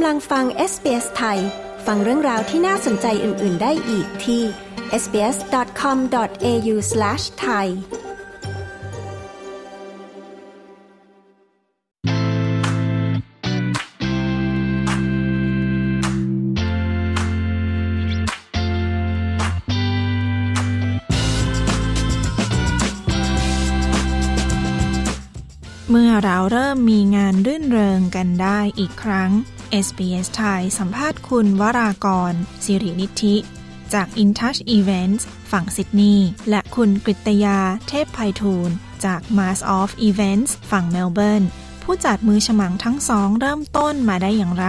กำลังฟัง SBS ไทย ฟังเรื่องราวที่น่าสนใจอื่น ๆ ได้อีกที่ sbs.com.au/thai เมื่อเราเริ่มมีงานรื่นเริงกันได้อีกครั้ง SBS ไทยสัมภาษณ์คุณวรากร สิรินิธิ จาก InTouch Events ฝั่งซิดนีย์และคุณกฤตยา เทพไพฑูรย์จาก Mass of Events ฝั่งเมลเบิร์นผู้จัดมือฉมังทั้งสองเริ่มต้นมาได้อย่างไร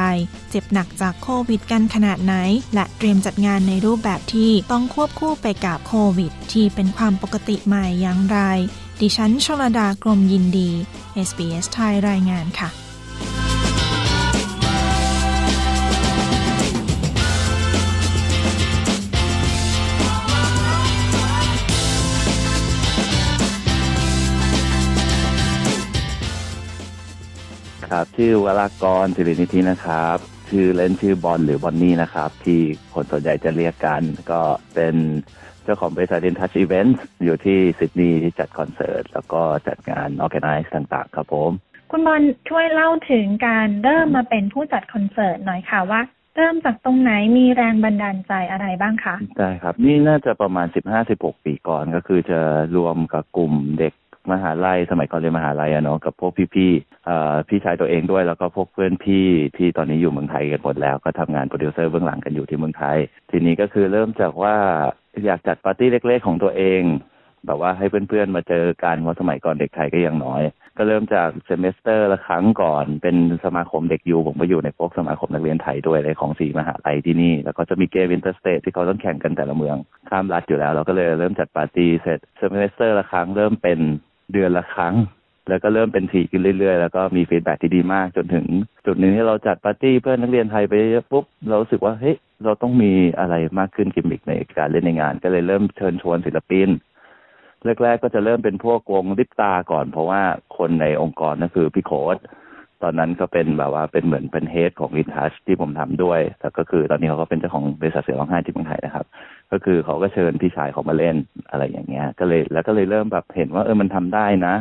เจ็บหนักจากโควิดกันขนาดไหน และเตรียมจัดงานในรูปแบบที่ต้องควบคู่ไปกับโควิด ที่เป็นความปกติใหม่อย่างไร ดิฉันชลดากรมยินดี SBS ไทยรายงานค่ะ ครับ ชื่อวรากรสิรินิธินะครับชื่อเล่นชื่อบอลหรือบอนนี่นะครับ ที่คนส่วนใหญ่จะเรียกกัน ก็เป็นเจ้าของบริษัท In Touch Events อยู่ที่ซิดนีย์ที่จัดคอนเสิร์ต แล้วก็จัดงาน Organize ต่างๆ ครับผม คุณบอลช่วยเล่าถึงการเริ่มมาเป็นผู้จัดคอนเสิร์ตหน่อยค่ะว่าเริ่มจากตรงไหนมีแรงบันดาลใจอะไรบ้างคะ ได้ครับ นี่น่าจะประมาณ 15-16 ปีก่อนก็คือจะรวมกับกลุ่มเด็ก มหาลัยสมัยก่อนเรียนมหาลัยอะเนาะกับพวกพี่ๆพี่ชายตัวเองด้วยแล้วก็พวกเพื่อนพี่ที่ตอนนี้อยู่เมืองไทยกันหมดแล้วก็ทำงานโปรดิวเซอร์เบื้องหลังกันอยู่ที่เมืองไทย ทีนี้ก็คือเริ่มจากว่าอยากจัดปาร์ตี้เล็ก ๆ ของตัวเอง แบบว่าให้เพื่อนๆมาเจอกันเพราะสมัยก่อนเด็กไทยก็ยังน้อย ก็เริ่มจาก semester ละครั้งก่อน เป็นสมาคมเด็ก U ผมไปอยู่ในพวกสมาคมนักเรียนไทยด้วยอะไรของสีมหาลัยที่นี่ แล้วก็จะมีเกม interstate ที่เขาต้องแข่งกันแต่ละเมืองข้ามรัฐอยู่แล้ว เราก็เลยเริ่มจัดปาร์ตี้เสร็จ semester ละครั้งเริ่มเป็น เดือนละครั้ง แล้วก็เริ่มเป็นถี่ขึ้นเรื่อยๆ แล้วก็มี feedback ที่ดีมากจนถึง จุดหนึ่งที่เราจัดปาร์ตี้เพื่อนนักเรียนไทยไปเยอะปุ๊บเรารู้สึกว่าเฮ้ยเราต้องมีอะไรมากขึ้นกิมมิคในการเล่นในงาน ก็เลยเริ่มเชิญชวนศิลปินแรกๆก็จะเริ่มเป็นพวกวงลิปตาก่อน เพราะว่าคนในองค์กรนั่นคือพี่โค้ด ตอนนั้นก็เป็นแบบว่าเป็นเหมือนเป็น head ของวินทัชที่ผมทำด้วยแต่ก็คือตอนนี้เขาก็เป็นเจ้าของบริษัทเสือร้องไห้ที่เมืองไทยนะครับ ก็คือเขาก็เชิญพี่ชายเขามาเล่นอะไรอย่างเงี้ย ก็เลยแล้วก็เลยเริ่มแบบเห็นว่าเออมันทำได้นะ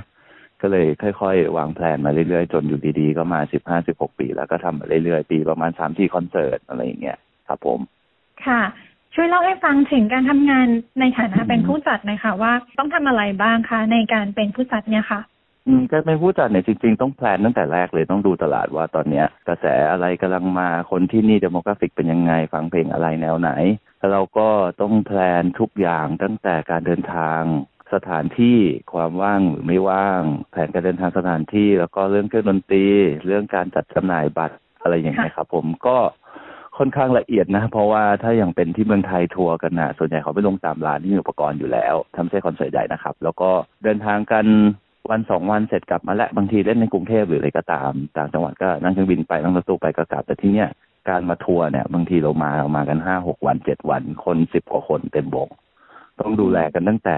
ก็เลยค่อย ๆ วางแผนมาเรื่อยๆ จนอยู่ดีๆ ก็มาสิบห้าสิบหกปี แล้วก็ทำมาเรื่อยๆ ปีประมาณสามสี่คอนเสิร์ตอะไรอย่างเงี้ยครับผม ค่ะช่วยเล่าให้ฟังถึงการทำงานในฐานะเป็นผู้จัดหน่อยค่ะว่าต้องทำอะไรบ้างคะในการเป็นผู้จัดเนี่ยค่ะ อืมการเป็นผู้จัดเนี่ยจริงๆ ต้อง plan ตั้งแต่แรกเลยต้องดูตลาดว่าตอนเนี้ยกระแสอะไรกำลังมาคนที่นี่ demographic เป็นยังไง ฟังเพลงอะไรแนวไหน แล้วเราก็ต้องแพลนทุกอย่างตั้งแต่การเดินทางสถานที่ความว่างหรือไม่ว่าง แผนการเดินทางสถานที่ แล้วก็เรื่องเครื่องดนตรี เรื่องการจัดจำหน่ายบัตรอะไรอย่างเงี้ยครับผมก็ค่อนข้างละเอียดนะ เพราะว่าถ้าอย่างเป็นที่เมืองไทยทัวร์กันนะส่วนใหญ่เขาไปลงตามร้านที่มีอุปกรณ์อยู่แล้วทำไม่ใช่คอนเสิร์ตใหญ่นะครับ แล้วก็เดินทางกัน วันสองวันเสร็จกลับมาแล้วบางทีเล่นในกรุงเทพหรืออะไรก็ตามต่างจังหวัดก็นั่งเครื่องบินไปนั่งรถตู้ไปก็กลับแต่ที่เนี้ยการมาทัวร์เนี่ย บางทีเรามาเรามากันห้าหกวันเจ็ดวันคนสิบกว่าคนเต็มวงต้องดูแลกันตั้งแต่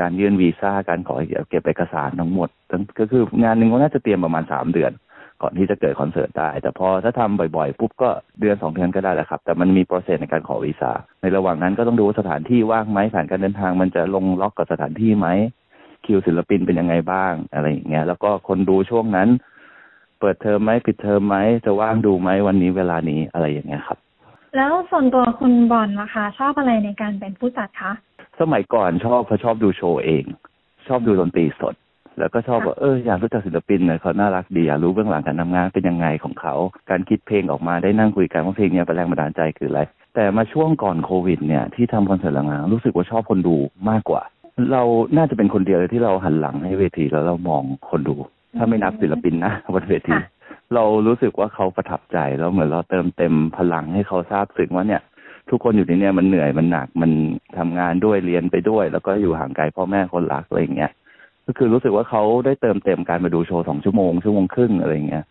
การยื่นวีซ่าการขอเก็บเอกสารทั้งหมดทั้งก็คืองานหนึ่งก็น่าจะเตรียมประมาณสามเดือน ก่อนที่จะเกิดคอนเสิร์ตได้ แต่พอถ้าทำบ่อยๆปุ๊บก็เดือนสองเดือนก็ได้แหละครับ แต่มันมี process ในการขอวีซ่าในระหว่างนั้นก็ต้องดูว่าสถานที่ว่างไหมแผนการเดินทางมันจะลงล็อกกับสถานที่ไหม คิวศิลปินเป็นยังไงบ้างอะไรอย่างเงี้ย แล้วก็คนดูช่วงนั้น เปิดเทอมไหมปิดเทอมไหมจะว่างดูไหมวันนี้เวลานี้อะไรอย่างเงี้ยครับ แล้วส่วนตัวคุณบอลล่ะคะชอบอะไรในการเป็นผู้จัดคะสมัยก่อนชอบเพราะชอบดูโชว์เอง ชอบดูดนตรีสด แล้วก็ชอบว่าเอออยากรู้จักศิลปินหน่อยเขาน่ารักดีอยากรู้เบื้องหลังการทำงานเป็นยังไงของเขา การคิดเพลงออกมาได้นั่งคุยกันว่าเพลงเนี้ยเป็นแรงบันดาลใจคืออะไรแต่มาช่วงก่อนโควิดเนี่ยที่ทำคอนเสิร์ตหลังๆรู้สึกว่าชอบคนดูมากกว่า เราน่าจะเป็นคนเดียวเลยที่เราหันหลังให้เวทีแล้วเรามองคนดู ถ้าไม่นับศิลปินนะบนเวทีค่ะเรารู้สึกว่าเขาประทับใจแล้วเหมือนเราเติมเต็มพลังให้เขาซาบซึ้งว่าเนี่ย ทุกคนอยู่ที่เนี่ยมันเหนื่อยมันหนักมันทำงานด้วยเรียนไปด้วย แล้วก็อยู่ห่างไกลพ่อแม่คนรักอะไรอย่างเงี้ยก็คือรู้สึกว่าเขาได้เติมเต็มการมาดูโชว์สองชั่วโมงชั่วโมงครึ่งอะไรอย่างเงี้ย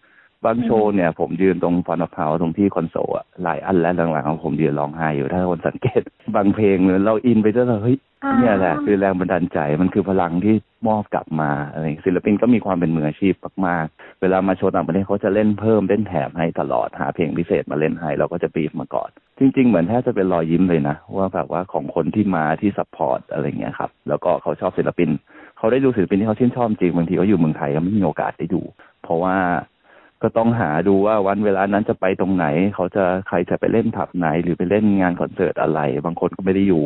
บางโชว์เนี่ยผมยืนตรง front house ตรงที่คอนโซลอะหลายอันแล้วหลังๆผมยืนร้องไห้อยู่ถ้าคนสังเกต บางเพลงเราอินไปด้วยเราเฮ้ยอ่าเนี่ยแหละคือแรงบันดาลใจมันคือพลังที่มอบกลับมาอะไรอย่างเงี้ยศิลปินก็มีความเป็นมืออาชีพมากๆ เวลามาโชว์ต่างประเทศเขาจะเล่นเพิ่มเล่นแถมให้ตลอดหาเพลงพิเศษมาเล่นให้เราก็จะบีฟมาก่อน จริง ๆ เหมือนแทบจะเป็นรอยยิ้มเลยนะว่าแบบว่าของคนที่มาที่ support อะไรเงี้ยครับแล้วก็เขาชอบศิลปินเขาได้ดูศิลปินที่เขาชื่นชอบจริงบางทีเขาอยู่เมืองไทยก็ไม่มีโอกาสได้ดู เพราะว่า ก็ต้องหาดูว่าวันเวลานั้นจะไปตรงไหน เขาจะใครจะไปเล่นผับไหน หรือไปเล่นงานคอนเสิร์ตอะไร บางคนก็ไม่ได้อยู่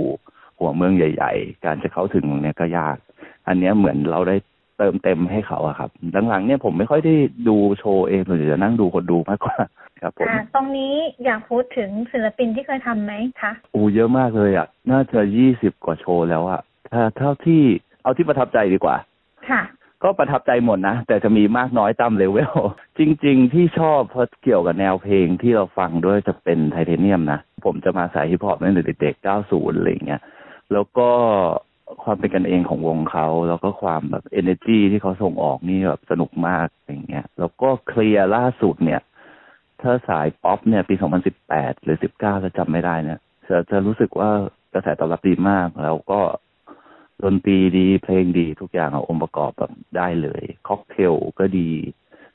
หัวเมืองใหญ่ ๆ การจะเข้าถึงตรงเนี้ยก็ยาก อันเนี้ยเหมือนเราได้เติมเต็มให้เขาอะครับหลังๆเนี่ยผมไม่ค่อยได้ดูโชว์เองส่วนใหญ่จะนั่งดูคนดูมากกว่าครับผมอ่าตรงนี้อยากพูดถึงศิลปินที่เคยทำไหมคะโอ้เยอะมากเลยอะน่าจะยี่สิบกว่าโชว์แล้วอะถ้าเท่าที่เอาที่ประทับใจดีกว่า ค่ะ ก็ประทับใจหมดนะ แต่จะมีมากน้อยตามเลเวล จริง ๆ ที่ชอบเพราะเกี่ยวกับแนวเพลงที่เราฟังด้วยจะเป็นไทเทเนียมนะ ผมจะมาสายฮิปฮอปตั้งแต่เด็กๆ90 อะไรอย่างเงี้ยแล้วก็ความเป็นกันเองของวงเขาแล้วก็ความแบบ energy ที่เขาส่งออกนี่แบบสนุกมากอย่างเงี้ยแล้วก็ Klear ล่าสุดเนี่ย ถ้าสายป๊อปเนี่ยปี 2018 หรือ 19จะจำไม่ได้เนี่ยจะจะรู้สึกว่ากระแสตอบรับดีมาก แล้วก็ ดนตรีดีเพลงดีทุกอย่างเอาองค์ประกอบแบบได้เลยค็อกเทลก็ดี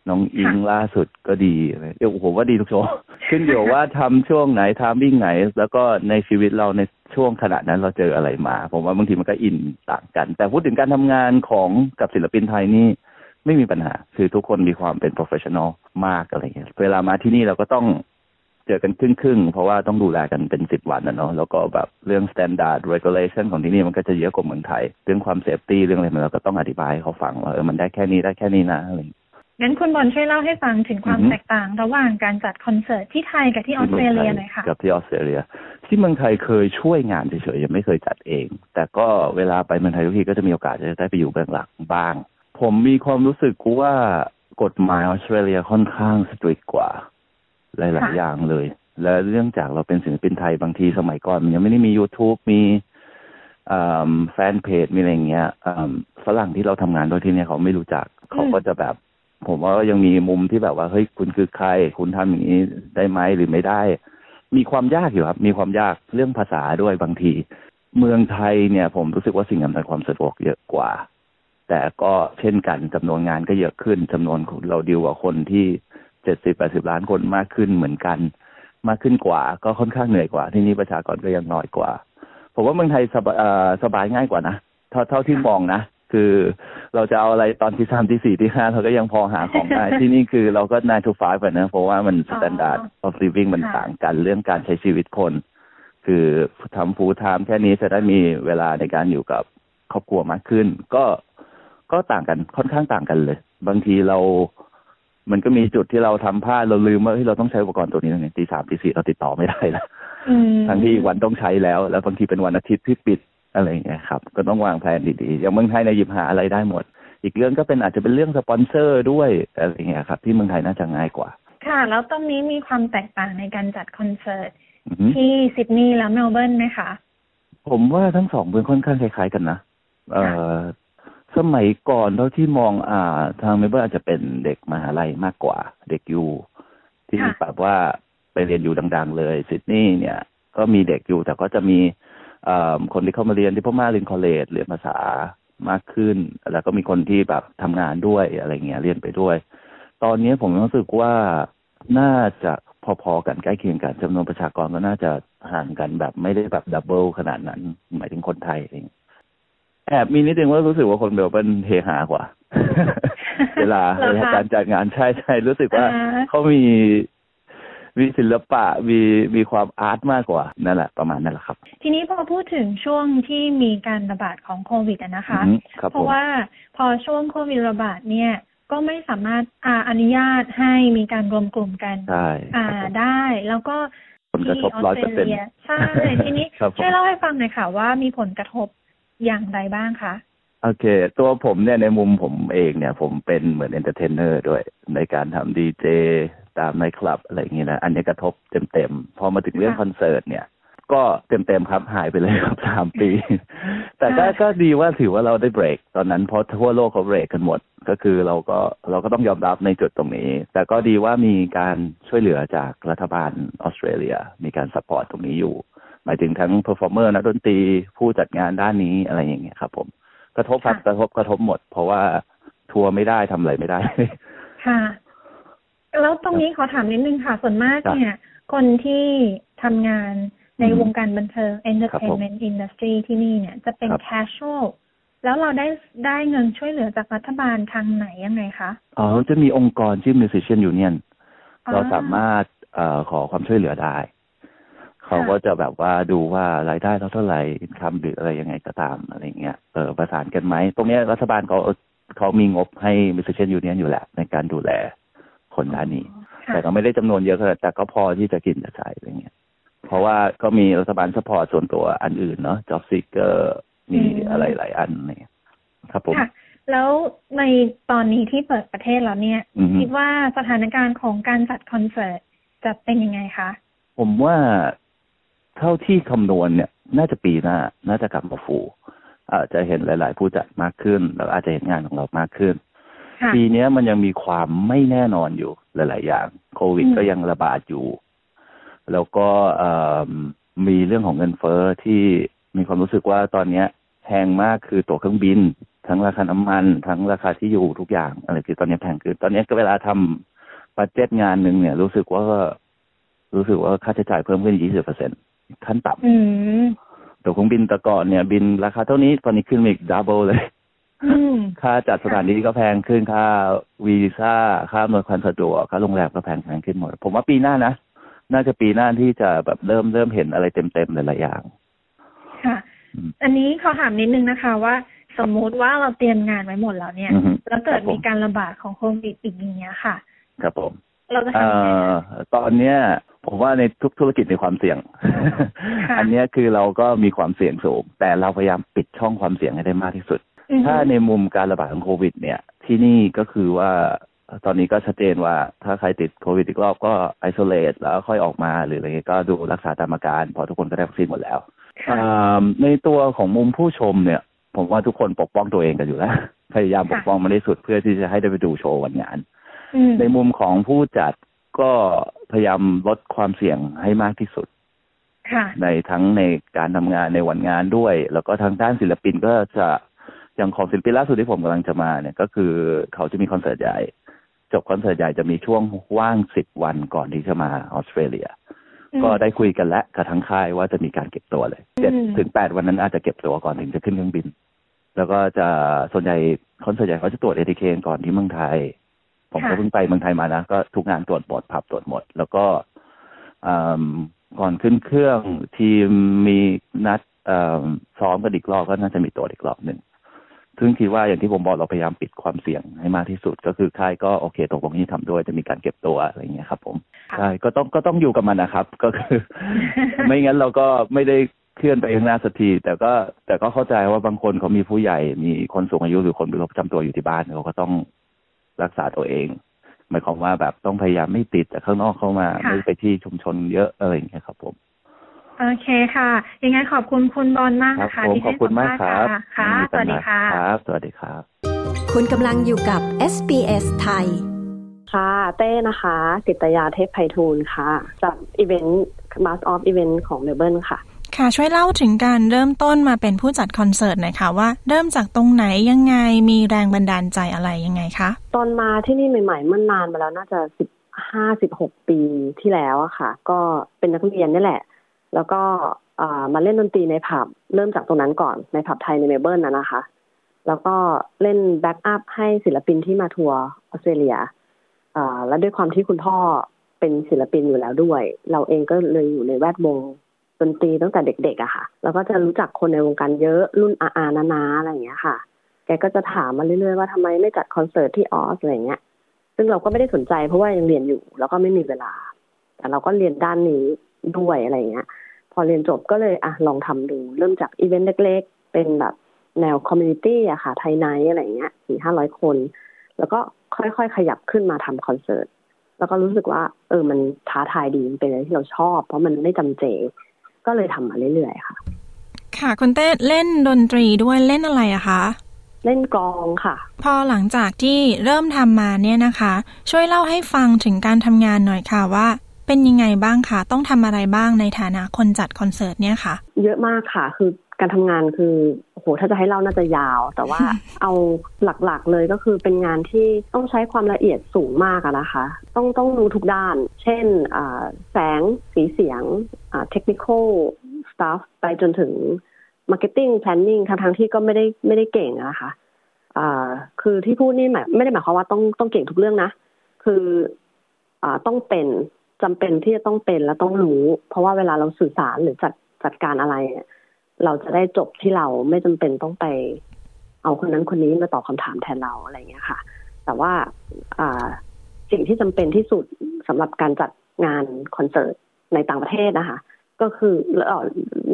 น้องอิ้งค์ล่าสุดก็ดีอะไรเดี๋ยวผมว่าดีทุกโชว์ขึ้นอยู่ว่าทำช่วงไหนทามวิ่งไหน แล้วก็ในชีวิตเราในช่วงขณะนั้นเราเจออะไรมา ผมว่าบางทีมันก็อินต่างกัน แต่พูดถึงการทำงานของกับศิลปินไทยนี่ไม่มีปัญหา คือทุกคนมีความเป็น professional มากอะไรเงี้ยเวลามาที่นี่เราก็ต้อง เจอกันครึ่งครึ่งๆเพราะว่าต้องดูแลกันเป็นสิบวันนะเนาะแล้วก็แบบเรื่อง standard regulation ของที่นี่มันก็จะเยอะกว่าเมืองไทย เรื่องความ safety เรื่องอะไรมันเราก็ต้องอธิบายให้เขาฟังว่าเออมันได้แค่นี้ได้แค่นี้นะอะไรอย่างเงี้ยงั้นคุณบอลช่วยเล่าให้ฟังถึงความอือฮึแตกต่าง ระหว่างการจัดคอนเสิร์ตที่ไทยกับที่ออสเตรเลียหน่อยค่ะกับที่ออสเตรเลีย ที่เมืองไทยเคยช่วยงานเฉยๆยังไม่เคยจัดเอง แต่ก็เวลาไปเมืองไทยทุกทีก็จะมีโอกาสจะได้ไปอยู่เบื้องหลังบ้าง ผมมีความรู้สึกว่ากฎหมายออสเตรเลียค่อนข้าง strict กว่า หลายค่ะๆอย่างเลย และเรื่องจากเราเป็นศิลปินไทยบางทีสมัยก่อนมันยังไม่ได้มี YouTube มีอ่าแฟนเพจมีอะไรอย่างเงี้ยอ่าฝรั่งที่เราทำงานด้วยที่เนี่ยเขาไม่รู้จักเขาก็จะแบบ ผมว่ายังมีมุมที่แบบว่าเฮ้ยคุณคือใคร คุณทำอย่างนี้ได้ไหมหรือไม่ได้ มีความยากอยู่ครับ มีความยากเรื่องภาษาด้วยบางที เมืองไทยเนี่ย ผมรู้สึกว่าสิ่งอำนวยความสะดวกเยอะกว่า แต่ก็เช่นกันจำนวนงานก็เยอะขึ้นจำนวนเราดีลกับคนที่ เจ็ดสิบแปดสิบล้านคนมากขึ้นเหมือนกัน มากขึ้นกว่า ก็ค่อนข้างเหนื่อยกว่า ที่นี่ประชากรก็ยังน้อยกว่า ผมว่าเมืองไทยสบายเอ่อสบายง่ายกว่านะเท่าเท่าที่มองนะคือเราจะเอาอะไรตอนที่สามที่สี่ที่ห้าเราก็ยังพอหาของได้ ที่นี่คือเราก็ nine to five อะนะ เพราะว่ามันอ๋อ standard of living มันค่ะต่างกันเรื่องการใช้ชีวิตคน คือทำ full time แค่นี้จะได้มีเวลาในการอยู่กับครอบครัวมากขึ้น ก็ก็ต่างกันค่อนข้างต่างกันเลย บางทีเรา มันก็มีจุดที่เราทำพลาดเราลืมว่าเฮ้ยเราต้องใช้อุปกรณ์ตัวนี้ตรงนี้ตีสามตีสี่เราติดต่อไม่ได้แล้วอืมทั้งที่อีกวันต้องใช้แล้ว แล้วบางทีเป็นวันอาทิตย์ที่ปิดอะไรอย่างเงี้ยครับ ก็ต้องวางแผนดีๆอย่างเมืองไทยเนี่ยหยิบหาอะไรได้หมด อีกเรื่องก็เป็นอาจจะเป็นเรื่องสปอนเซอร์ด้วยอะไรอย่างเงี้ยครับ ที่เมืองไทยน่าจะง่ายกว่า ค่ะ แล้วตรงนี้มีความแตกต่างในการจัดคอนเสิร์ตอือฮึที่ซิดนีย์และเมลเบิร์นไหมคะผมว่าทั้งสองเมืองค่อนข้างคล้ายๆกันนะเอ่อ สมัยก่อนเท่าที่มองอ่า ทางเมลเบิร์นอาจจะเป็นเด็กมหาลัยมากกว่า เด็กยูที่แบบว่าไปเรียนอยู่ดัง ๆ เลยซิดนีย์เนี่ย ก็มีเด็กอยู่ แต่ก็จะมีอคนที่เข้ามาเรียนที่พ่อมาเรียนคอเลจเรียนภาษามากขึ้น แล้วก็มีคนที่แบบทำงานด้วยอะไรเงี้ยเรียนไปด้วย ตอนนี้ผมรู้สึกว่าน่าจะพอๆกันใกล้เคียงกันจำนวนประชากรก็น่าจะห่างกันแบบไม่ได้แบบดับเบิลขนาดนั้น หมายถึงคนไทยเอง แอบมีนิดนึงว่ารู้สึกว่าคนเบลเป็นเฮฮากว่า เวลาเหรอคะเวลาการจัดงานใช่ใช่รู้สึกว่าอ่าเขามีมีศิลปะมีมีความอาร์ตมากกว่านั่นแหละประมาณนั้นแหละครับ ทีนี้พอพูดถึงช่วงที่มีการระบาดของโควิดอะนะคะอืมครับเพผราะมว่าพอช่วงโควิดระบาดเนี่ยก็ไม่สามารถอ่าอนุญาตให้มีการรวมกลุ่มกันใช่อ่าครับผมได้ แล้วก็ผลกระทบที่ออสเตรเลีย100%ใช่ทีนี้ครับผมช่วยเล่าให้ฟังหน่อยค่ะว่ามีผลกระทบ อย่างไรบ้างคะโอเค ตัวผมเนี่ยในมุมผมเองเนี่ย ผมเป็นเหมือน entertainer ด้วยในการทำดีเจตามในคลับอะไรอย่างเงี้ยนะ อันนี้กระทบเต็มๆ พอมาถึงเรื่องค่ะคอนเสิร์ตเนี่ย ก็เต็มๆครับหายไปเลยครับสามปี แต่ก็ค่ะก็ดีว่าถือว่าเราได้เบรก ตอนนั้นเพราะทั่วโลกเขาเบรกกันหมด ก็คือเราก็เราก็ต้องยอมรับในจุดตรงนี้ แต่ก็ดีว่ามีการช่วยเหลือจากรัฐบาลออสเตรเลีย มีการ support ตรงนี้อยู่ หมายถึงทั้ง performer นักดนตรีผู้จัดงานด้านนี้อะไรอย่างเงี้ยครับ ผมกระทบครับกระทบกระทบหมด เพราะว่าทัวร์ไม่ได้ทำอะไรไม่ได้ ค่ะ แล้วตรงนี้ขอถามนิดนึงค่ะ ส่วนมากเนี่ย คนที่ทำงานในวงการบันเทิง entertainment industry ที่นี่เนี่ย จะเป็น casual แล้วเราได้ได้เงินช่วยเหลือจากรัฐบาลทางไหนยังไงคะอ๋อจะมีองค์กรชื่อ Musician Union เราสามารถเอ่อขอความช่วยเหลือได้ เขาก็จะแบบว่าดูว่ารายได้เราเท่าไหร่คำหรืออะไรยังไงก็ตามอะไรเงี้ยเออประสานกันไหมตรงนี้รัฐบาลเขาเขามีงบให้ Musician Union อยู่แหละ ในการดูแลคนด้านนี้ แต่ก็ไม่ได้จำนวนเยอะขนาดแต่ก็พอที่จะกินจะใช้อะไรเงี้ยเพราะว่าก็มีรัฐบาลสปอร์ตส่วนตัวอันอื่นเนาะ Job Seeker มีอะไรหลายอันเนี่ยครับผมแล้วในตอนนี้ที่เปิดประเทศแล้วเนี่ยคิดว่าสถานการณ์ของการจัดคอนเสิร์ตจะเป็นยังไงคะ ผมว่า เท่าที่คำนวณเนี่ย น่าจะปีหน้า น่าจะกลับมาฟูอาจจะเห็นหลาย ๆ ผู้จัดมากขึ้นแล้วอาจจะเห็นงานของเรามากขึ้น ปีนี้มันยังมีความไม่แน่นอนอยู่หลาย ๆ อย่าง โควิดก็ยังระบาดอยู่ แล้วก็มีเรื่องของเงินเฟอ้อที่มีความรู้สึกว่าตอนเนี้ยแพงมากคือตั๋วเครื่องบิน ทั้งราคาน้ำมัน ทั้งราคาที่อยู่ทุกอย่างอะไรคือตอนนี้แพงคือ ตอนนี้ก็เวลาทำ budget งานหนึ่งเนี่ย รู้สึกว่ารู้สึกว่าค่าใช้จ่ายเพิ่มขึ้นยี่สิบเปอร์เซ็น ขั้นต่ำตั๋วเครื่องบินแต่ก่อนเนี่ย บินราคาเท่านี้ตอนนี้ขึ้นอีก double เลยค่าจัดสถานที่ก็แพงขึ้นค่าวีซ่าค่าอำนวยความสะดวกค่าโรงแรมก็แพงแพงขึ้นหมด ผมว่าปีหน้านะน่าจะปีหน้าที่จะแบบเริ่มเริ่มเห็นอะไรเต็มเต็มหลายอย่าง ค่ะ อันนี้ขอถามนิดนึงนะคะ ว่าสมมุติว่าเราเตรียมงานไว้หมดแล้วเนี่ย แล้วเกิดมีการระบาดของโควิดอีกอย่างเงี้ยค่ะ ครับผม เราจะทำยังไงตอนเนี้ยผมว่าในทุกธุรกิจมีความเสี่ยง อันนี้คือเราก็มีความเสี่ยงสูง แต่เราพยายามปิดช่องความเสี่ยงให้ได้มากที่สุด ถ้าในมุมการระบาดของโควิด เนี่ย ที่นี่ก็คือว่าตอนนี้ก็ชัดเจนว่าถ้าใครติดโควิดอีกรอบก็ไอโซเลตแล้วค่อยออกมาหรืออะไรก็ดูรักษาตามอาการพอทุกคนก็ได้วัคซีนหมดแล้ว ในตัวของมุมผู้ชมเนี่ย ผมว่าทุกคนปกป้องตัวเองกันอยู่แล้ว พยายามปกป้องมาได้สุดเพื่อที่จะให้ได้ไปดูโชว์วันงาน ในมุมของผู้จัดก็พยายามลดความเสี่ยงให้มากที่สุดในทั้งในการทำงานในวันงานด้วย แล้วก็ทางด้านศิลปินก็จะอย่างของศิลปินล่าสุดที่ผมกำลังจะมาเนี่ย ก็คือเขาจะมีคอนเสิร์ตใหญ่ จบคอนเสิร์ตใหญ่จะมีช่วงว่างสิบวันก่อนที่จะมาออสเตรเลีย ก็ได้คุยกันและกับทั้งค่ายว่าจะมีการเก็บตัวเลยเจ็ดถึงแปดวันนั้นอาจจะเก็บตัวก่อนถึงจะขึ้นเครื่องบิน แล้วก็จะส่วนใหญ่คอนเสิร์ตใหญ่เขาจะตรวจเอทีเคนก่อนที่เมืองไทย ผมก็เพิ่งไปเมืองไทยมานะ ก็ทุกงานตรวจหมดผับตรวจหมด แล้วก็ก่อนขึ้นเครื่องทีมมีนัดซ้อมกันอีกรอบก็น่าจะมีตัวอีกรอบหนึ่งซึ่งคิดว่าอย่างที่ผมบอกเราพยายามปิดความเสี่ยงให้มากที่สุด ก็คือค่ายก็โอเคตกลงที่ทำด้วยจะมีการเก็บตัวอะไรเงี้ยครับ ผมใช่ก็ต้องก็ต้องอยู่กับมันนะครับ ก็คือ ไม่งั้นเราก็ไม่ได้เคลื่อนไปข้างหน้าสักทีแต่ก็แต่ก็เข้าใจว่าบางคนเขามีผู้ใหญ่มีคนสูงอายุหรือคนมีโรคประจำตัวอยู่ที่บ้านเขาก็ต้อง รักษาตัวเองหมายความว่าแบบต้องพยายามไม่ติดจากข้างนอกเข้ามาไม่ไปที่ชุมชนเยอะอะไรอย่างเงี้ยครับผมโอเคค่ะ ยังไงขอบคุณคุณบอลมากนะคะที่ให้สัมภาษณ์ค่ะค่ะ สวัสดีค่ะครับ สวัสดีครับ คุณกำลังอยู่กับ SBS ไทย ค่ะ เต้นะคะสิตยาเทพไพฑูรย์ค่ะ จากอีเวนต์มาสออฟอีเวนต์ของเมลเบิร์นค่ะ ค่ะช่วยเล่าถึงการเริ่มต้นมาเป็นผู้จัดคอนเสิร์ตหน่อยค่ะว่าเริ่มจากตรงไหนยังไงมีแรงบันดาลใจอะไรยังไงคะตอนมาที่นี่ใหม่ๆเมื่อนานมาแล้วน่าจะสิบห้าสิบหกปีที่แล้วอะค่ะ ก็เป็นนักเรียนนี่แหละ แล้วก็มาเล่นดนตรีในผับเริ่มจากตรงนั้นก่อนในผับไทยในเมลเบิร์นนะนะคะ แล้วก็เล่น backup ให้ศิลปินที่มาทัวร์ออสเตรเลียและด้วยความที่คุณพ่อเป็นศิลปินอยู่แล้วด้วย เราเองก็เลยอยู่ในแวดวง ดนตรีตั้งแต่เด็กๆอะค่ะ แล้วก็จะรู้จักคนในวงการเยอะรุ่นอาอานานาอะไรอย่างเงี้ยค่ะ แกก็จะถามมาเรื่อยๆว่าทำไมไม่จัดคอนเสิร์ตที่ออสอะไรเงี้ย ซึ่งเราก็ไม่ได้สนใจเพราะว่ายังเรียนอยู่ แล้วก็ไม่มีเวลา แต่เราก็เรียนด้านนี้ด้วยอะไรเงี้ย พอเรียนจบก็เลยอะลองทำดู เริ่มจากอีเวนต์เล็กๆ เป็นแบบแนว community อะค่ะ ไทย night อะไรเงี้ยสี่ห้าร้อยคน แล้วก็ค่อยๆขยับขึ้นมาทำคอนเสิร์ต แล้วก็รู้สึกว่า เออมันท้าทายดีเป็นอะไรที่เราชอบ เพราะมันไม่จำเจ ก็เลยทำมาเรื่อยๆค่ะ ค่ะคุณเต้เล่นดนตรีด้วยเล่นอะไรอะคะเล่นกลองค่ะ พอหลังจากที่เริ่มทำมาเนี่ยนะคะ ช่วยเล่าให้ฟังถึงการทำงานหน่อยค่ะว่า เป็นยังไงบ้างคะต้องทำอะไรบ้างในฐานะคนจัดคอนเสิร์ตเนี่ยค่ะ เยอะมากค่ะ คือ การทำงานคือโหถ้าจะให้เล่าน่าจะยาว แต่ว่าเอาหลักๆเลยก็คือเป็นงานที่ต้องใช้ความละเอียดสูงมากนะคะ ต้องต้องรู้ทุกด้าน เช่นแสงสีเสียงเทคนิคอลสตาฟไปจนถึง Marketing Planning ทั้งทั้งที่ก็ไม่ได้ไม่ได้เก่งนะคะคือที่พูดนี่หมายไม่ได้หมายความว่าต้องต้องเก่งทุกเรื่องนะ คืออต้องเป็นจำเป็นที่จะต้องเป็นและต้องรู้ เพราะว่าเวลาเราสื่อสารหรือจัดจัดการอะไรเนี่ย เราจะได้จบที่เราไม่จำเป็นต้องไป เอาคนนั้นคนนี้มาตอบคาถามแทนเราอะไรเงี้ยค่ะ แต่ว่าอ่าสิ่งที่จำเป็นที่สุดสำหรับการจัดงานคอนเสิร์ตในต่างประเทศนะคะ ก็คือ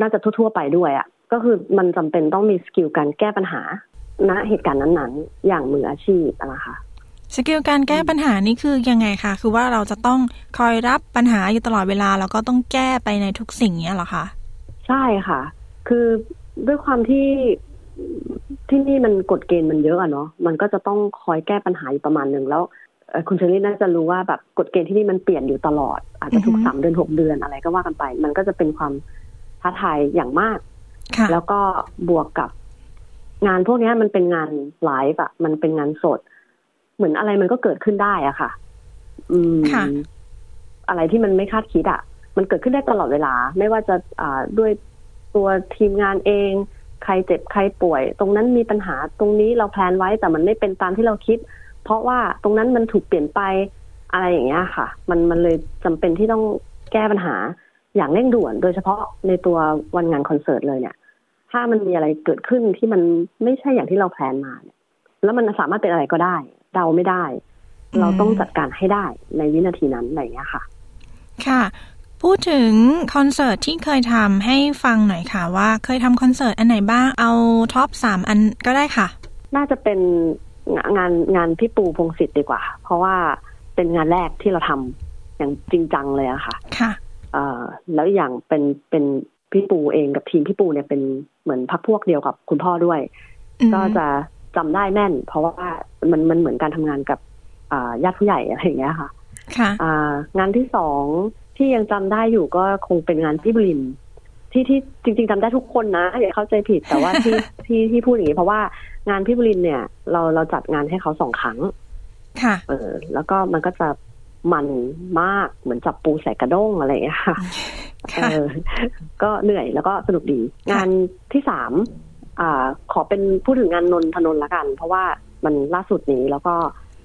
น่าจะทั่ว ๆ ไปด้วยอะค่ะก็คือมันจำเป็นต้องมี skill การแก้ปัญหาณเหตุการณ์นั้นๆ อย่างมืออาชีพนะคะ skill การแก้ปัญหานี่คือยังไงคะ คือว่าเราจะต้องคอยรับปัญหาอยู่ตลอดเวลา แล้วก็ต้องแก้ไปในทุกสิ่งเนี้ยหรอคะ ใช่ค่ะ คือด้วยความที่ที่นี่มันกฎเกณฑ์มันเยอะอะเนาะมันก็จะต้องคอยแก้ปัญหาอยู่ประมาณหนึ่งแล้วคุณเชอรี่น่าจะรู้ว่าแบบกฎเกณฑ์ที่นี่มันเปลี่ยนอยู่ตลอด อาจจะทุกสามเดือนหกเดือนอะไรก็ว่ากันไป มันก็จะเป็นความท้าทายอย่างมาก แล้วก็บวกกับงานพวกนี้มันเป็นงานไลฟ์อะมันเป็นงานสด เหมือนอะไรมันก็เกิดขึ้นได้อะค่ะ อืมอะไรที่มันไม่คาดคิดอะมันเกิดขึ้นได้ตลอดเวลา ไม่ว่าจะอ่าด้วย ตัวทีมงานเอง ใครเจ็บใครป่วย ตรงนั้นมีปัญหาตรงนี้เราแพลนไว้แต่มันไม่เป็นตามที่เราคิด เพราะว่าตรงนั้นมันถูกเปลี่ยนไปอะไรอย่างเงี้ยค่ะ มันมันเลยจำเป็นที่ต้องแก้ปัญหาอย่างเร่งด่วน โดยเฉพาะในตัววันงานคอนเสิร์ตเลยเนี่ย ถ้ามันมีอะไรเกิดขึ้นที่มันไม่ใช่อย่างที่เราแพลนมาเนี่ยแล้วมันสามารถเป็นอะไรก็ได้ เดาไม่ได้ เราต้องจัดการให้ได้ในวินาทีนั้นอะไรอย่างเงี้ยค่ะ ค่ะ พูดถึงคอนเสิร์ตที่เคยทำให้ฟังหน่อยค่ะว่าเคยทำคอนเสิร์ตอันไหนบ้าง เอาท็อปสามอันก็ได้ค่ะ น่าจะเป็นงานงานพี่ปูพงศิษฐ์ดีกว่า เพราะว่าเป็นงานแรกที่เราทำอย่างจริงจังเลยอะค่ะ ค่ะเอ่อแล้วอย่างเป็นเป็นพี่ปูเองกับทีมพี่ปูเนี่ยเป็นเหมือนพักพวกเดียวกับคุณพ่อด้วย ก็จะจำได้แม่น เพราะว่ามันมันเหมือนการทำงานกับญาติผู้ใหญ่อะไรอย่างเงี้ยค่ะ ค่ะงานที่สอง ที่ยังจำได้อยู่ก็คงเป็นงานพี่บรินที่ที่จริง ๆจำได้ทุกคนนะอย่าเข้าใจผิดแต่ว่าที่ที่ที่พูดอย่างนี้เพราะว่างานพี่บรินเนี่ย เราเราจัดงานให้เขาสองครั้ง ค่ะ เออ แล้วก็มันก็จะมันมากเหมือนจับปูใส่กระด้งอะไรอย่างเงี้ยค่ะเออก็เหนื่อยแล้วก็สนุกดี งานที่สามอ่า ขอเป็นพูดถึงงานนนทนนละกัน เพราะว่ามันล่าสุดนี้แล้วก็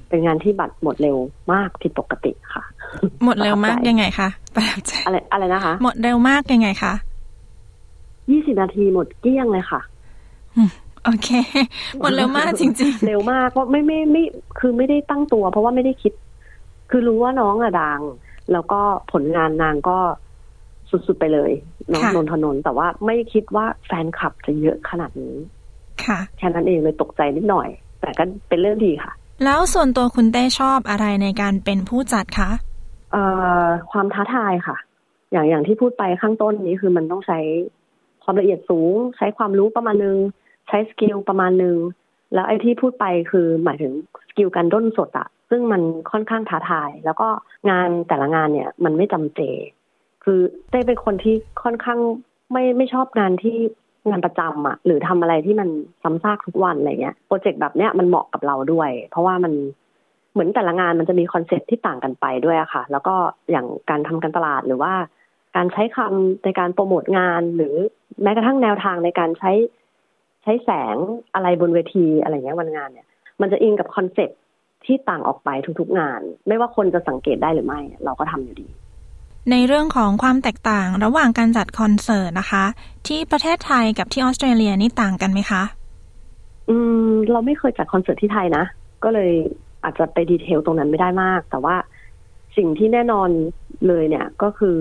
เป็นงานที่บัตรหมดเร็วมากผิดปกติค่ะ หมดเร็วมากยังไงคะประทับใจอะไรอะไรนะคะ หมดเร็วมากยังไงคะยี่สิบนาทีหมดเกลี้ยงเลยค่ะโอเค หมดเร็วมากจริง ๆ เร็วมากเพราะไม่ไม่ไม่คือไม่ได้ตั้งตัว เพราะว่าไม่ได้คิด คือรู้ว่าน้องอะดัง แล้วก็ผลงานนางก็สุดๆไปเลย น้องนนทนนแต่ว่าไม่คิดว่าแฟนคลับจะเยอะขนาดนี้ ค่ะแค่นั้นเองเลยตกใจนิดหน่อย แต่ก็เป็นเรื่องดีค่ะ แล้วส่วนตัวคุณเต้ชอบอะไรในการเป็นผู้จัดคะเอ่อความท้าทายค่ะ อย่างอย่างที่พูดไปข้างต้นนี้คือมันต้องใช้ความละเอียดสูง ใช้ความรู้ประมาณนึง ใช้ skill ประมาณนึง แล้วไอ้ที่พูดไปคือหมายถึง skill การด้นสดอะซึ่งมันค่อนข้างท้าทาย แล้วก็งานแต่ละงานเนี่ย มันไม่จำเจ คือเต้เป็นคนที่ค่อนข้างไม่ไม่ชอบงานที่ งานประจำอะหรือทำอะไรที่มันซ้ำซากทุกวันอะไรเงี้ย project แบบเนี้ยมันเหมาะกับเราด้วย เพราะว่ามันเหมือนแต่ละงานมันจะมี concept ที่ต่างกันไปด้วยอะค่ะ แล้วก็อย่างการทำการตลาดหรือว่า การใช้คำในการโปรโมทงาน หรือแม้กระทั่งแนวทางในการใช้ใช้แสงอะไรบนเวทีอะไรเงี้ยวันงานเนี่ย มันจะอิงกับ concept ที่ต่างออกไปทุกๆงาน ไม่ว่าคนจะสังเกตได้หรือไม่ เราก็ทำอยู่ดี ในเรื่องของความแตกต่างระหว่างการจัดคอนเสิร์ตนะคะ ที่ประเทศไทยกับที่ออสเตรเลียนี่ต่างกันไหมคะ อืม เราไม่เคยจัดคอนเสิร์ตที่ไทยนะ ก็เลยอาจจะไปดีเทลตรงนั้นไม่ได้มาก แต่ว่าสิ่งที่แน่นอนเลยเนี่ยก็คือ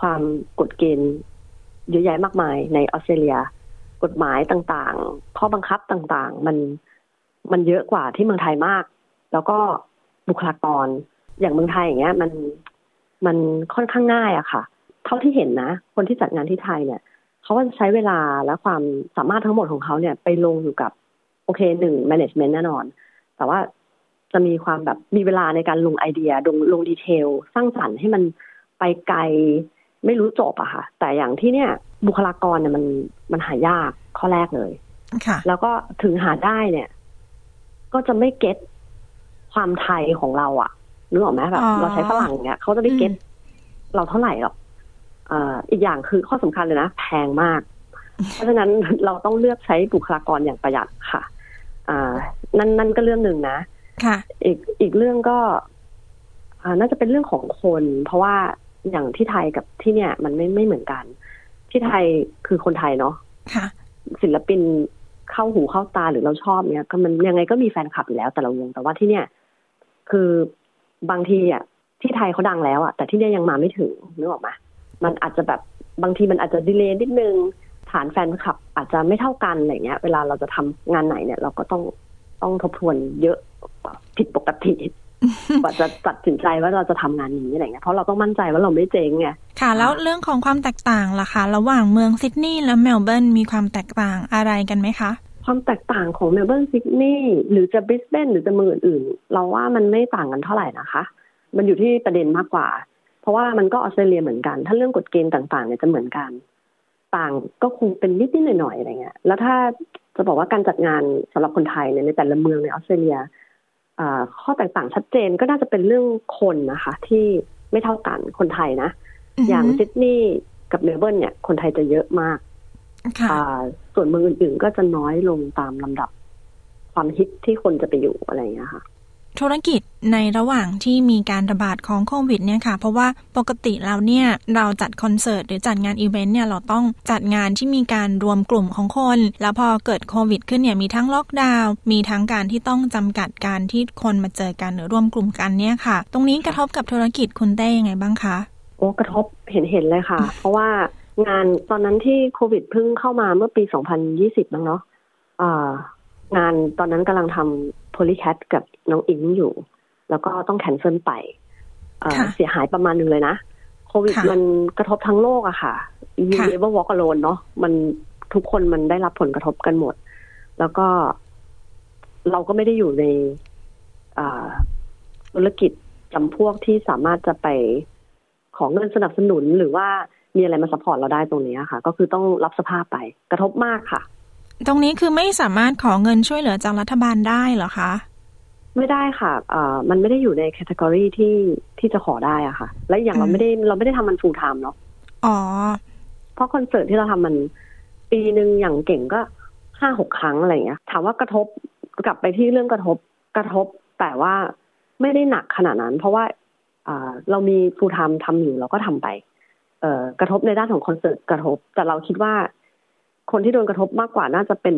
ความกฎเกณฑ์เยอะแยะมากมายในออสเตรเลีย กฎหมายต่างๆ ข้อบังคับต่างๆ มันมันเยอะกว่าที่เมืองไทยมาก แล้วก็บุคลากรอย่างเมืองไทยอย่างเงี้ย มัน มันค่อนข้างง่ายอะค่ะ เท่าที่เห็นนะ คนที่จัดงานที่ไทยเนี่ยเขาจะใช้เวลาและความสามารถทั้งหมดของเขาเนี่ยไปลงอยู่กับโอเคหนึ่ง management แน่นอน แต่ว่าจะมีความแบบมีเวลาในการลงไอเดียลงลงดีเทล สร้างสรรค์ให้มันไปไกลไม่รู้จบอะค่ะ แต่อย่างที่เนี่ย บุคลากรเนี่ยมันมันหายากข้อแรกเลยค่ะแล้วก็ถึงหาได้เนี่ย ก็จะไม่เก็ตความไทยของเราอะ นึกออกไหมแบบอ๋อเราใช้ฝรั่งเนี่ยเขาจะไม่เก็ตอืมเราเท่าไหร่หรอกเอ่ออีกอย่างคือข้อสำคัญเลยนะแพงมาก เพราะฉะนั้นเราต้องเลือกใช้บุคลากรอย่างประหยัดค่ะ อ่า นั่นนั่นก็เรื่องหนึ่งนะค่ะอีกอีกเรื่องก็อ่าน่าจะเป็นเรื่องของคน เพราะว่าอย่างที่ไทยกับที่เนี่ย มันไม่ไม่เหมือนกัน ที่ไทยคือคนไทยเนาะค่ะศิลปินเข้าหูเข้าตาหรือเราชอบเนี่ย ก็มันยังไงก็มีแฟนคลับอยู่แล้วแต่ละวงแต่ว่าที่เนี่ย คือ บางทีอะที่ไทยเขาดังแล้วอะแต่ที่เนี่ยยังมาไม่ถึงนึกออกไหมมันอาจจะแบบบางทีมันอาจจะดีเลย์นิดนึงฐานแฟนคลับ อาจจะไม่เท่ากันอะไรเงี้ย เวลาเราจะทำงานไหนเนี่ย เราก็ต้องต้องทบทวนเยอะผิดปกติกว่าจะตัดสินใจว่าเราจะทำงานนี้อะไรเงี้ยเพราะเราต้องมั่นใจว่าเราไม่เจ๊งไงค่ะ แล้วเรื่องของความแตกต่างล่ะคะ ระหว่างเมืองซิดนีย์และเมลเบิร์นมีความแตกต่างอะไรกันไหมคะ ความแตกต่างของเมลเบิร์นซิดนีย์หรือจะบริสเบนหรือจะเมืองอื่นๆ เราว่ามันไม่ต่างกันเท่าไหร่นะคะ มันอยู่ที่ประเด็นมากกว่า เพราะว่ามันก็ออสเตรเลียเหมือนกัน ถ้าเรื่องกฎเกณฑ์ต่างๆเนี่ยจะเหมือนกัน ต่างก็คงเป็นนิดๆหน่อยๆอะไรเงี้ย แล้วถ้าจะบอกว่าการจัดงานสำหรับคนไทยเนี่ยในแต่ละเมืองในออสเตรเลียอ่าข้อแตกต่างชัดเจนก็น่าจะเป็นเรื่องคนนะคะ ที่ไม่เท่ากันคนไทยนะ อย่างซิดนีย์กับเมลเบิร์นเนี่ย คนไทยจะเยอะมากค่ะอ่า ส่วนเมืองอื่นๆก็จะน้อยลงตามลำดับความฮิตที่คนจะไปอยู่อะไรอย่างเงี้ยค่ะ ธุรกิจในระหว่างที่มีการระบาดของโควิดเนี่ยค่ะ เพราะว่าปกติแล้วเนี่ยเราจัดคอนเสิร์ตหรือจัดงานอีเวนต์เนี่ยเราต้องจัดงานที่มีการรวมกลุ่มของคน แล้วพอเกิดโควิดขึ้นเนี่ยมีทั้งล็อกดาวน์มีทั้งการที่ต้องจำกัดการที่คนมาเจอกันหรือรวมกลุ่มกันเนี่ยค่ะ ตรงนี้กระทบกับธุรกิจคุณเต้ยังไงบ้างคะโอ้กระทบเห็นเห็นเลยค่ะ เพราะว่า งานตอนนั้นที่โควิดเพิ่งเข้ามาเมื่อปี 2020มั้งเนาะอ่างานตอนนั้นกำลังทำ Polycat กับน้องอิงอยู่ แล้วก็ต้องแคนเซิลไปเอ่อค่ะเสียหายประมาณหนึ่งเลยนะ โควิดค่ะมันกระทบทั้งโลกอะค่ะ You ค่ะ never walk alone เนาะมันทุกคนมันได้รับผลกระทบกันหมด แล้วก็เราก็ไม่ได้อยู่ในอ่าธุรกิจจำพวกที่สามารถจะไปขอเงินสนับสนุนหรือว่า มีอะไรมา support เราได้ตรงนี้ค่ะ ก็คือต้องรับสภาพไปกระทบมากค่ะ ตรงนี้คือไม่สามารถขอเงินช่วยเหลือจากรัฐบาลได้เหรอคะไม่ได้ค่ะอ่ามันไม่ได้อยู่ใน category ที่ที่จะขอได้อะค่ะ และอย่างเราอืมไม่ได้เราไม่ได้ทำมัน full-time เนาะอ๋อ เพราะคอนเสิร์ตที่เราทำมัน ปีหนึ่งอย่างเก่งก็ห้าหกครั้งอะไรอย่างเงี้ย ถามว่ากระทบกลับไปที่เรื่องกระทบกระทบ แต่ว่าไม่ได้หนักขนาดนั้น เพราะว่าอ่าเรามี full-time ทำอยู่เราก็ทำไปเอ่อ กระทบในด้านของคอนเสิร์ตกระทบ แต่เราคิดว่า คนที่โดนกระทบมากกว่าน่าจะเป็น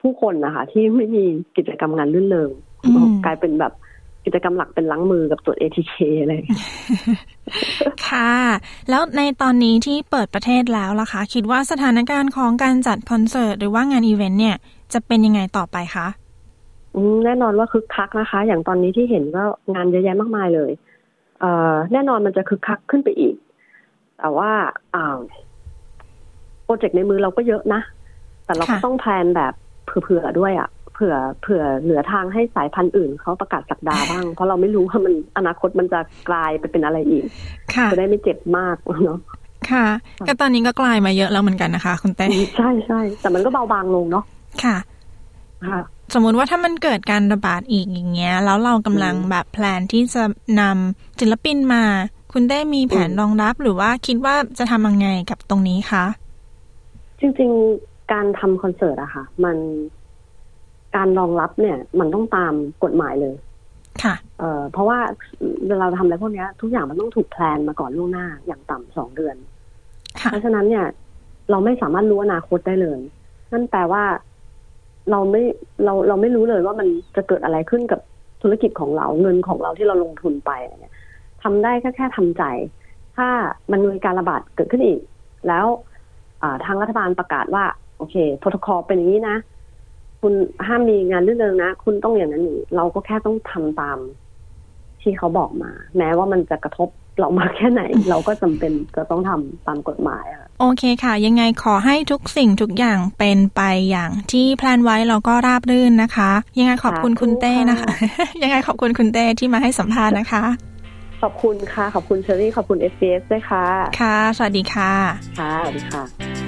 ผู้คนนะคะ ที่ไม่มีกิจกรรมงานรื่นเริงอืมกลายเป็นแบบกิจกรรมหลักเป็นล้างมือกับตรวจ ATK อะไรอย่างเงี้ยค่ะ แล้วในตอนนี้ที่เปิดประเทศแล้วล่ะคะ คิดว่าสถานการณ์ของการจัดคอนเสิร์ต หรือว่างานอีเวนต์เนี่ย จะเป็นยังไงต่อไปคะอืมแน่นอนว่าคึกคักนะคะ อย่างตอนนี้ที่เห็นก็งานเยอะแยะมากมายเลย เอ่อแน่นอนมันจะคึกคักขึ้นไปอีก แต่ว่าอ่าโปรเจกต์ในมือเราก็เยอะนะ แต่เราก็ค่ะต้องแพลนแบบเผื่อๆด้วยอะ่ะเผื่อเผื่อเหลือทางให้สายพันธุ์อื่นเขาประกาศสักดาบ้าง เพราะเราไม่รู้ว่ามันอนาคตมันจะกลายไปเป็นอะไรอีกค่ะจะได้ไม่เจ็บมากเนาะค่ะก็ตอนนี้ก็กลายมาเยอะแล้วเหมือนกันนะคะ คุณเต้ใช่ใช่แต่มันก็เบาบางลงเนาะค่ะค่ะ สมมุติว่าถ้ามันเกิดการระบาดอีกอย่างเงี้ย แล้วเรากำลังอืมแบบแพลนที่จะนำศิลปินมา คุณได้มีแผนอืมรองรับหรือว่าคิดว่าจะทำยังไงกับตรงนี้คะจริงๆการทำคอนเสิร์ตอะค่ะ มันการรองรับเนี่ย มันต้องตามกฎหมายเลย ค่ะเอ่อเพราะว่าเวลาเราทำอะไรพวกเนี้ยทุกอย่างมันต้องถูกแพลนมาก่อนล่วงหน้าอย่างต่ำสองเดือนค่ะเพราะฉะนั้นเนี่ย เราไม่สามารถรู้อนาคตได้เลย นั่นแปลว่าเราไม่เราเราไม่รู้เลยว่ามันจะเกิดอะไรขึ้นกับธุรกิจของเราเงินของเราที่เราลงทุนไปอะไรเนี่ย ทำได้แค่แค่ทำใจ ถ้ามันมีการระบาดเกิดขึ้นอีก แล้วอ่าทางรัฐบาลประกาศว่า โอเคโปรโตคอลเป็นอย่างนี้นะ คุณห้ามมีงานรื่นเริงนะ คุณต้องอย่างนั้นอย่างนี้เราก็แค่ต้องทำตามทที่เขาบอกมา แม้ว่ามันจะกระทบเรามากแค่ไหน เราก็จำเป็นจะต้องทำตามกฎหมายค่ะโอเคค่ะ ยังไงขอให้ทุกสิ่งทุกอย่างเป็นไปอย่างที่แพลนไว้เราก็ราบรื่นนะคะ ยังไงขอบคุณคุณเต้นะคะ ยังไงขอบคุณคุณเต้ที่มาให้สัมภาษณ์นะคะ ขอบคุณค่ะ ขอบคุณเชอรี่ ขอบคุณเอสด้วยค่ะ ค่ะ สวัสดีค่ะ ค่ะ สวัสดีค่ะ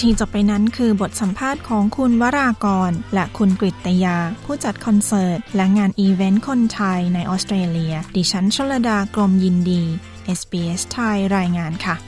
ที่จบไปนั้นคือบทสัมภาษณ์ของคุณวรากร และคุณกฤตยา ผู้จัดคอนเสิร์ต และงานอีเวนต์คนไทยในออสเตรเลีย ดิฉันชลดากรมยินดี SBS ไทยรายงานค่ะ